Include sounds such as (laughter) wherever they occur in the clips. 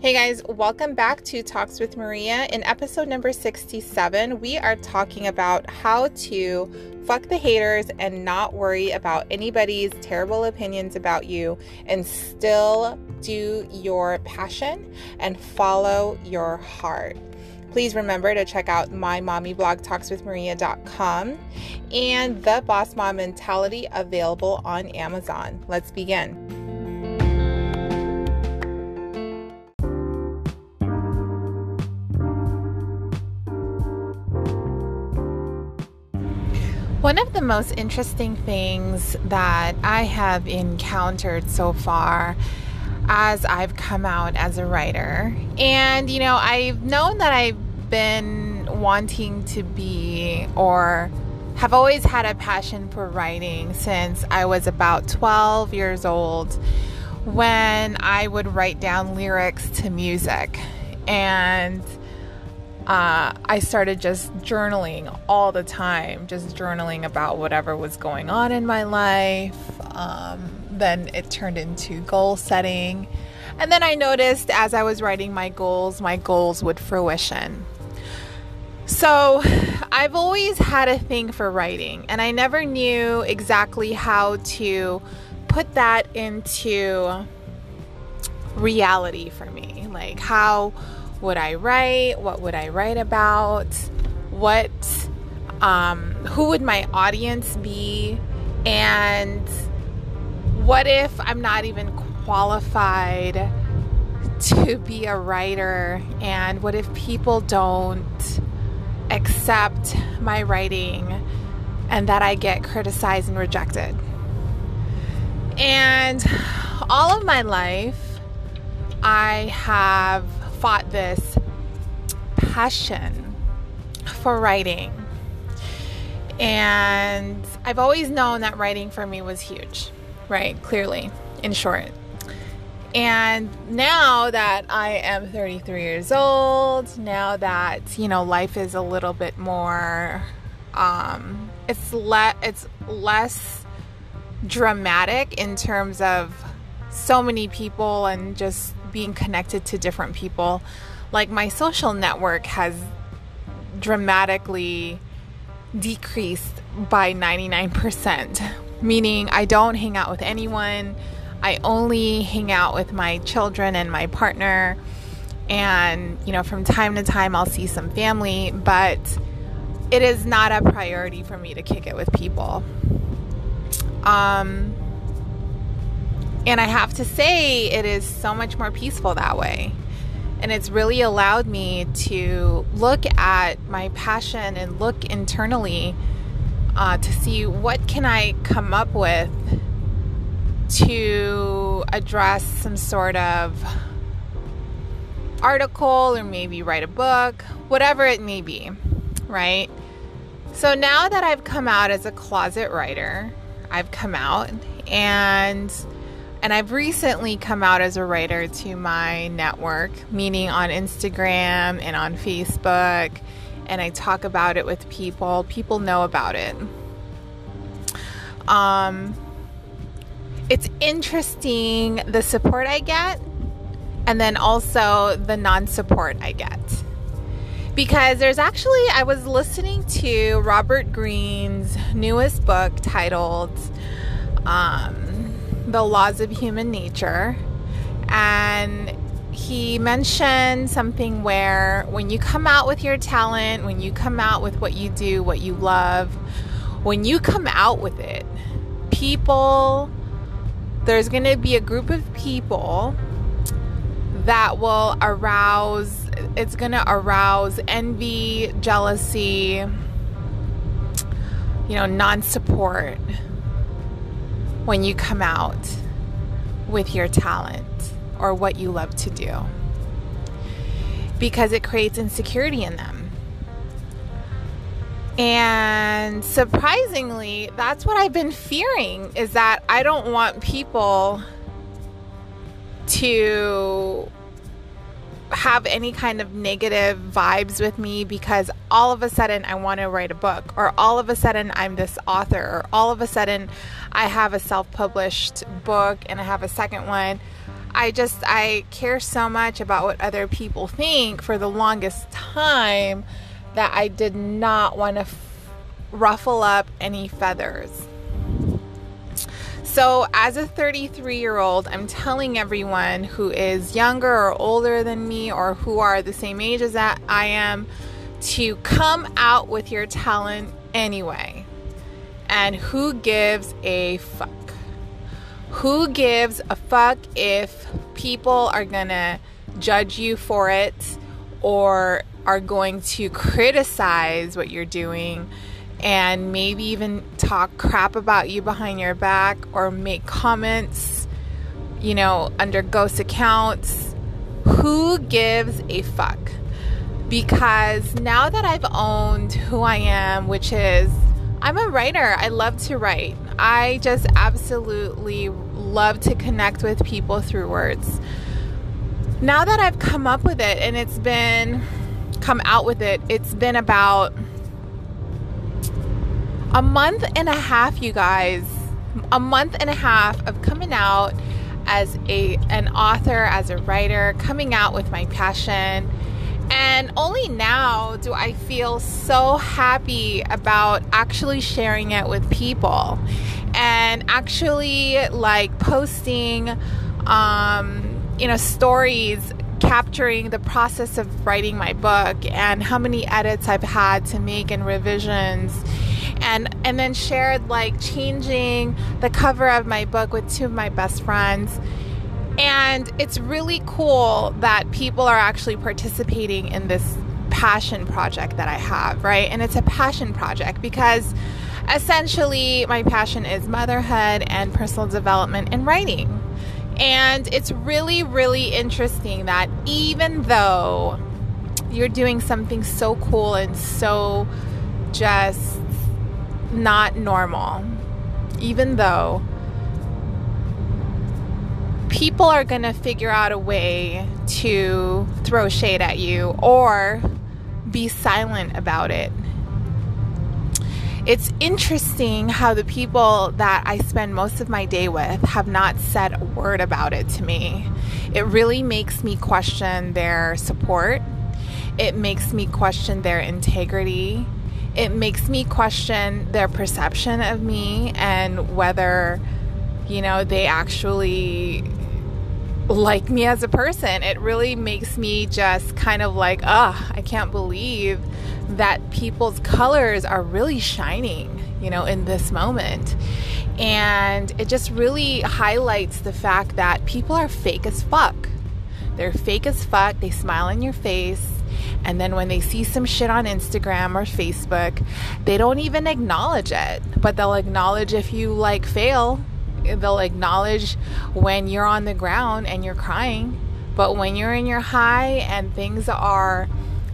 Hey guys, welcome back to Talks with Maria. In episode number 67, we are talking about how to fuck the haters and not worry about anybody's terrible opinions about you and still do your passion and follow your heart. Please remember to check out my mommy blog, talkswithmaria.com, and the Boss Mom Mentality available on Amazon. Let's begin. One of the most interesting things that I have encountered so far as I've come out as a writer, and you know, I've known that I've been wanting to be or have always had a passion for writing since I was about 12 years old when I would write down lyrics to music. And uh, I started just journaling all the time, just journaling about whatever was going on in my life. Um, then it turned into goal setting. And then I noticed as I was writing my goals, my goals would fruition. So I've always had a thing for writing, and I never knew exactly how to put that into reality for me. Like, how would I write? What would I write about? What, um, who would my audience be? And what if I'm not even qualified to be a writer? And what if people don't accept my writing and that I get criticized and rejected? And all of my life, I have fought this passion for writing. And I've always known that writing for me was huge, right? Clearly, in short. And now that I am 33 years old, now that, you know, life is a little bit more um it's le- it's less dramatic in terms of so many people and just being connected to different people. Like my social network has dramatically decreased by 99%, meaning I don't hang out with anyone. I only hang out with my children and my partner. And, you know, from time to time I'll see some family, but it is not a priority for me to kick it with people. Um, and I have to say, it is so much more peaceful that way. And it's really allowed me to look at my passion and look internally uh, to see what can I come up with to address some sort of article or maybe write a book, whatever it may be, right? So now that I've come out as a closet writer, I've come out and and I've recently come out as a writer to my network, meaning on Instagram and on Facebook, and I talk about it with people. People know about it. Um, it's interesting the support I get, and then also the non support I get. Because there's actually, I was listening to Robert Greene's newest book titled, um, the laws of human nature. And he mentioned something where when you come out with your talent, when you come out with what you do, what you love, when you come out with it, people, there's going to be a group of people that will arouse, it's going to arouse envy, jealousy, you know, non support when you come out with your talent or what you love to do because it creates insecurity in them. And surprisingly, that's what I've been fearing is that I don't want people to have any kind of negative vibes with me because all of a sudden I want to write a book, or all of a sudden I'm this author, or all of a sudden I have a self published book and I have a second one. I just I care so much about what other people think for the longest time that I did not want to f- ruffle up any feathers. So, as a 33 year old, I'm telling everyone who is younger or older than me or who are the same age as that I am to come out with your talent anyway. And who gives a fuck? Who gives a fuck if people are gonna judge you for it or are going to criticize what you're doing and maybe even talk crap about you behind your back or make comments, you know, under ghost accounts? Who gives a fuck? Because now that I've owned who I am, which is I'm a writer. I love to write. I just absolutely love to connect with people through words. Now that I've come up with it and it's been come out with it, it's been about a month and a half, you guys. A month and a half of coming out as a an author, as a writer, coming out with my passion. And only now do I feel so happy about actually sharing it with people. And actually like posting, um, you know, stories capturing the process of writing my book and how many edits I've had to make and revisions and and then shared like changing the cover of my book with two of my best friends and it's really cool that people are actually participating in this passion project that I have, right? And it's a passion project because essentially my passion is motherhood and personal development and writing. And it's really, really interesting that even though you're doing something so cool and so just not normal, even though people are going to figure out a way to throw shade at you or be silent about it. It's interesting how the people that I spend most of my day with have not said a word about it to me. It really makes me question their support. It makes me question their integrity. It makes me question their perception of me and whether, you know, they actually like me as a person. It really makes me just kind of like, ah, I can't believe that people's colors are really shining, you know, in this moment. And it just really highlights the fact that people are fake as fuck. They're fake as fuck. They smile in your face. And then when they see some shit on Instagram or Facebook, they don't even acknowledge it. But they'll acknowledge if you like fail they'll acknowledge when you're on the ground and you're crying. But when you're in your high and things are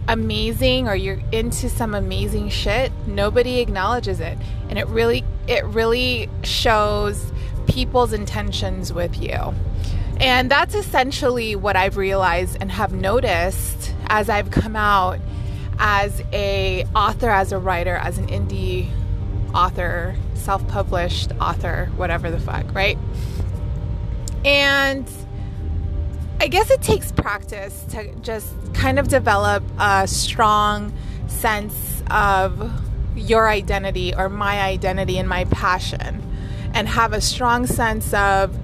amazing or you're into some amazing shit, nobody acknowledges it. And it really it really shows people's intentions with you. And that's essentially what I've realized and have noticed as I've come out as a author, as a writer, as an indie author, self published author, whatever the fuck, right? And I guess it takes practice to just kind of develop a strong sense of your identity or my identity and my passion and have a strong sense of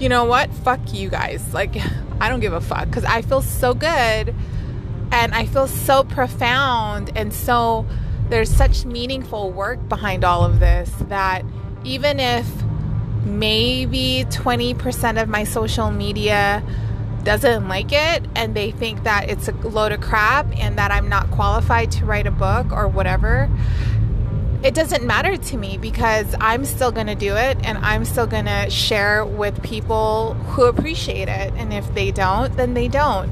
you know what? Fuck you guys. Like (laughs) i don't give a fuck. Because i feel so good and i feel so profound and so there's such meaningful work behind all of this that even if maybe 20% of my social media doesn't like it and they think that it's a load of crap and that I'm not qualified to write a book or whatever, it doesn't matter to me because I'm still going to do it and I'm still going to share with people who appreciate it. And if they don't, then they don't.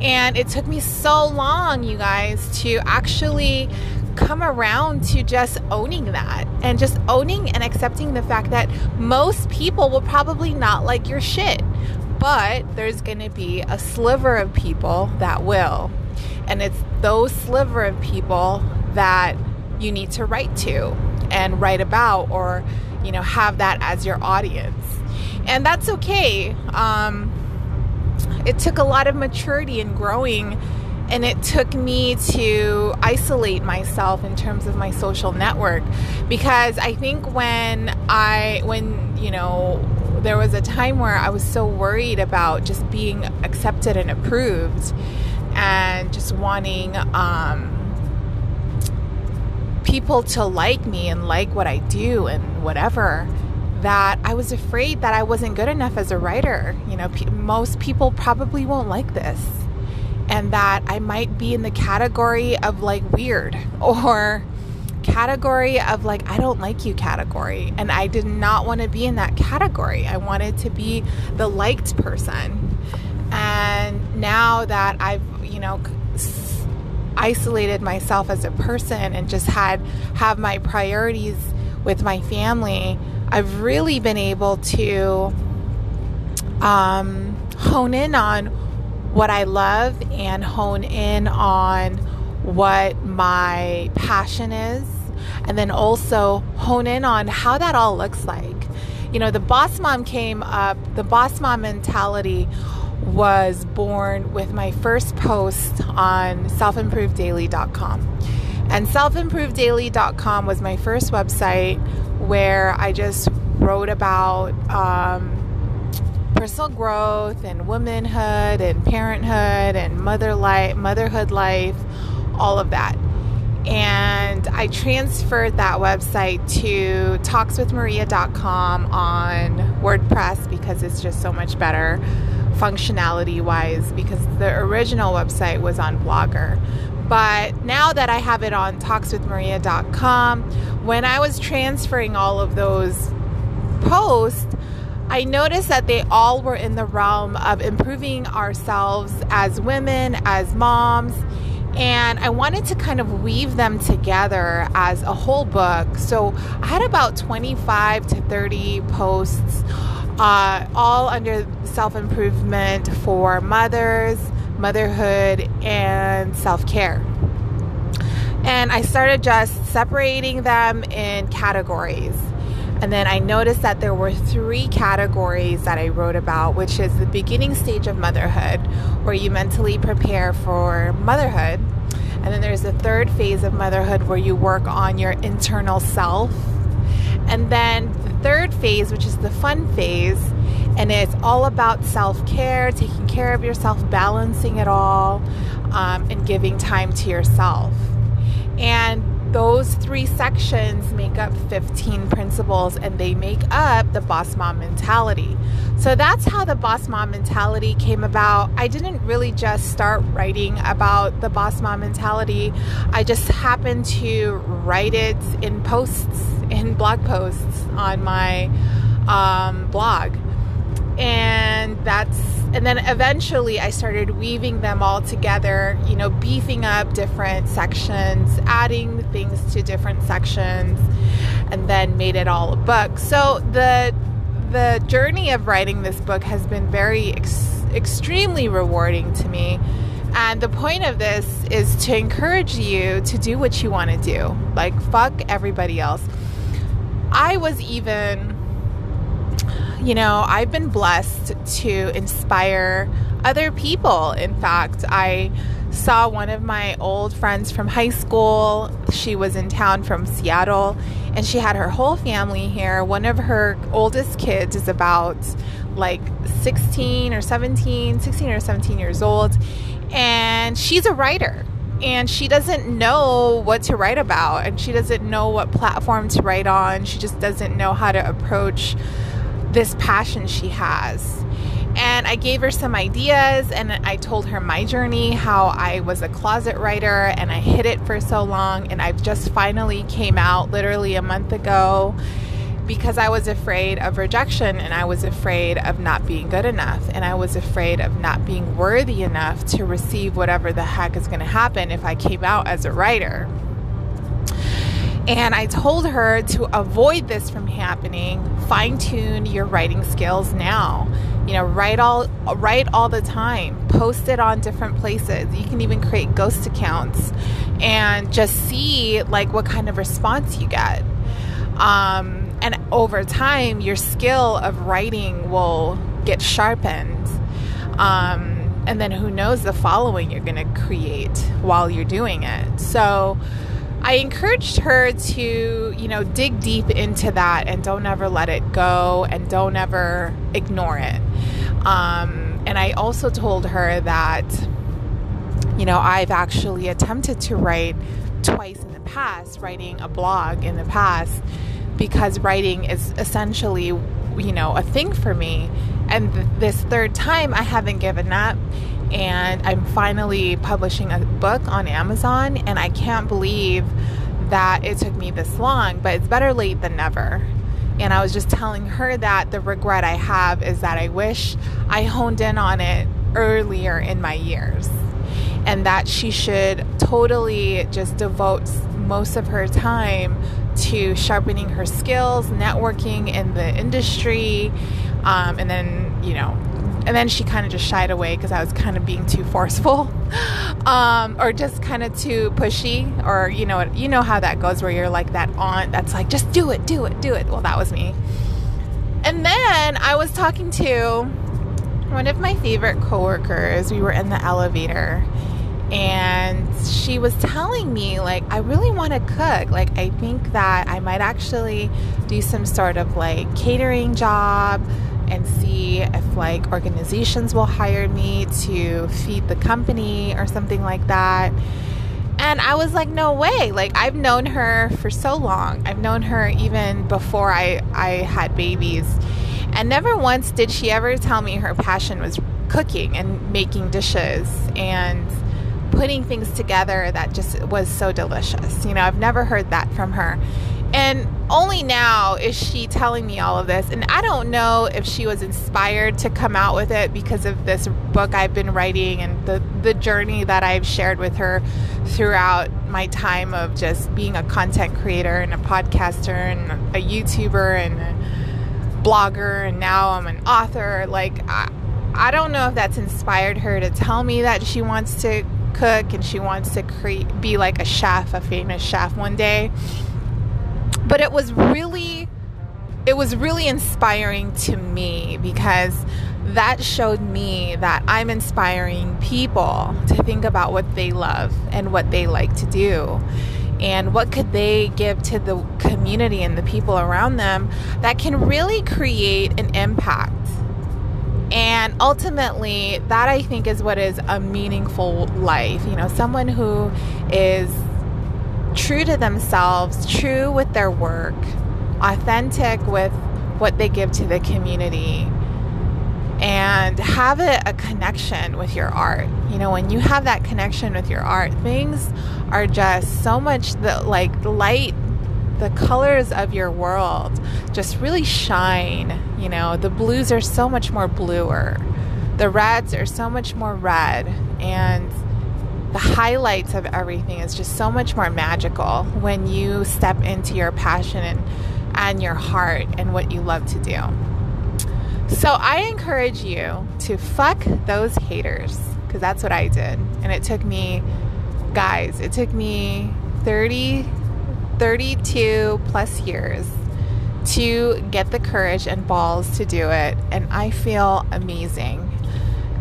And it took me so long, you guys, to actually come around to just owning that and just owning and accepting the fact that most people will probably not like your shit, but there's going to be a sliver of people that will. And it's those sliver of people that you need to write to and write about or, you know, have that as your audience. And that's okay. Um, it took a lot of maturity and growing and it took me to isolate myself in terms of my social network because I think when I when you know there was a time where I was so worried about just being accepted and approved and just wanting um, people to like me and like what I do and whatever that I was afraid that I wasn't good enough as a writer. You know, pe- most people probably won't like this. And that I might be in the category of like weird (laughs) or category of like I don't like you category and I did not want to be in that category. I wanted to be the liked person. And now that I've, you know, isolated myself as a person and just had have my priorities with my family, I've really been able to um, hone in on what I love and hone in on what my passion is, and then also hone in on how that all looks like. You know, the boss mom came up, the boss mom mentality was born with my first post on selfimprovedaily.com. And selfimprovedaily.com was my first website where I just wrote about um, personal growth and womanhood and parenthood and mother life, motherhood life, all of that. And I transferred that website to talkswithmaria.com on WordPress because it's just so much better functionality wise because the original website was on Blogger. But now that I have it on talkswithmaria.com, when I was transferring all of those posts, I noticed that they all were in the realm of improving ourselves as women, as moms, and I wanted to kind of weave them together as a whole book. So I had about 25 to 30 posts, uh, all under self improvement for mothers, motherhood, and self care. And I started just separating them in categories. And then I noticed that there were three categories that I wrote about, which is the beginning stage of motherhood, where you mentally prepare for motherhood. And then there's the third phase of motherhood, where you work on your internal self. And then the third phase, which is the fun phase, and it's all about self care, taking care of yourself, balancing it all, um, and giving time to yourself. And those three sections make up 15 principles and they make up the boss mom mentality. So that's how the boss mom mentality came about. I didn't really just start writing about the boss mom mentality, I just happened to write it in posts, in blog posts on my um, blog. And that's and then eventually I started weaving them all together, you know, beefing up different sections, adding things to different sections, and then made it all a book. So the the journey of writing this book has been very ex- extremely rewarding to me. And the point of this is to encourage you to do what you want to do. Like fuck everybody else. I was even you know, I've been blessed to inspire other people. In fact, I saw one of my old friends from high school. She was in town from Seattle and she had her whole family here. One of her oldest kids is about like 16 or 17, 16 or 17 years old. And she's a writer and she doesn't know what to write about and she doesn't know what platform to write on. She just doesn't know how to approach this passion she has. And I gave her some ideas and I told her my journey, how I was a closet writer and I hid it for so long and I've just finally came out literally a month ago because I was afraid of rejection and I was afraid of not being good enough and I was afraid of not being worthy enough to receive whatever the heck is going to happen if I came out as a writer. And I told her to avoid this from happening, fine tune your writing skills now. You know, write all write all the time. Post it on different places. You can even create ghost accounts and just see like what kind of response you get. Um, And over time, your skill of writing will get sharpened. Um, and then who knows the following you're going to create while you're doing it. So I encouraged her to, you know, dig deep into that and don't ever let it go and don't ever ignore it. Um, and I also told her that, you know, I've actually attempted to write twice in the past, writing a blog in the past, because writing is essentially, you know, a thing for me. And th- this third time, I haven't given up and I'm finally publishing a book on Amazon, and I can't believe that it took me this long, but it's better late than never. And I was just telling her that the regret I have is that I wish I honed in on it earlier in my years, and that she should totally just devote most of her time to sharpening her skills, networking in the industry, um, and then, you know, and then she kind of just shied away because I was kind of being too forceful, (laughs) um, or just kind of too pushy, or you know, you know how that goes, where you're like that aunt that's like, just do it, do it, do it. Well, that was me. And then I was talking to one of my favorite coworkers. We were in the elevator, and she was telling me like I really want to cook. Like I think that I might actually do some sort of like catering job and see if like organizations will hire me to feed the company or something like that. And I was like, no way. Like I've known her for so long. I've known her even before I, I had babies. And never once did she ever tell me her passion was cooking and making dishes and putting things together that just was so delicious. You know, I've never heard that from her. And only now is she telling me all of this. And I don't know if she was inspired to come out with it because of this book I've been writing and the, the journey that I've shared with her throughout my time of just being a content creator and a podcaster and a YouTuber and a blogger. And now I'm an author. Like, I, I don't know if that's inspired her to tell me that she wants to cook and she wants to create, be like a chef, a famous chef one day but it was really it was really inspiring to me because that showed me that I'm inspiring people to think about what they love and what they like to do. And what could they give to the community and the people around them that can really create an impact. And ultimately that i think is what is a meaningful life. You know someone who is true to themselves, true with their work, authentic with what they give to the community, and have a, a connection with your art. You know, when you have that connection with your art, things are just so much the like light the colors of your world just really shine. You know, the blues are so much more bluer, the reds are so much more red, and the highlights of everything is just so much more magical when you step into your passion and, and your heart and what you love to do. So I encourage you to fuck those haters because that's what I did. And it took me, guys, it took me 30, 32 plus years to get the courage and balls to do it. And I feel amazing.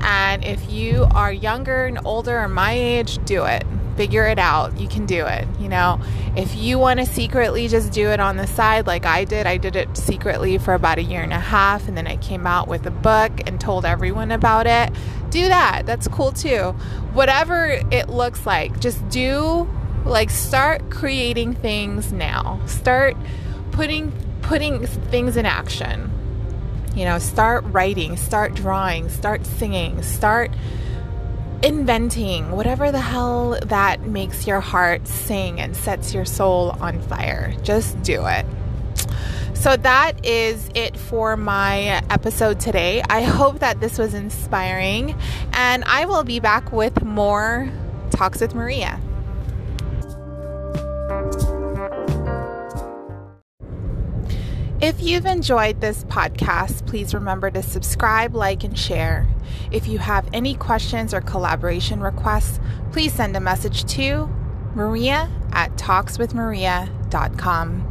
And if you are younger and older or my age, do it. Figure it out. You can do it. You know, if you want to secretly just do it on the side, like I did, I did it secretly for about a year and a half, and then I came out with a book and told everyone about it. Do that. That's cool too. Whatever it looks like, just do like start creating things now. Start putting putting things in action you know, start writing, start drawing, start singing, start inventing, whatever the hell that makes your heart sing and sets your soul on fire. Just do it. So that is it for my episode today. I hope that this was inspiring, and I will be back with more Talks with Maria. If you've enjoyed this podcast, please remember to subscribe, like, and share. If you have any questions or collaboration requests, please send a message to maria at talkswithmaria.com.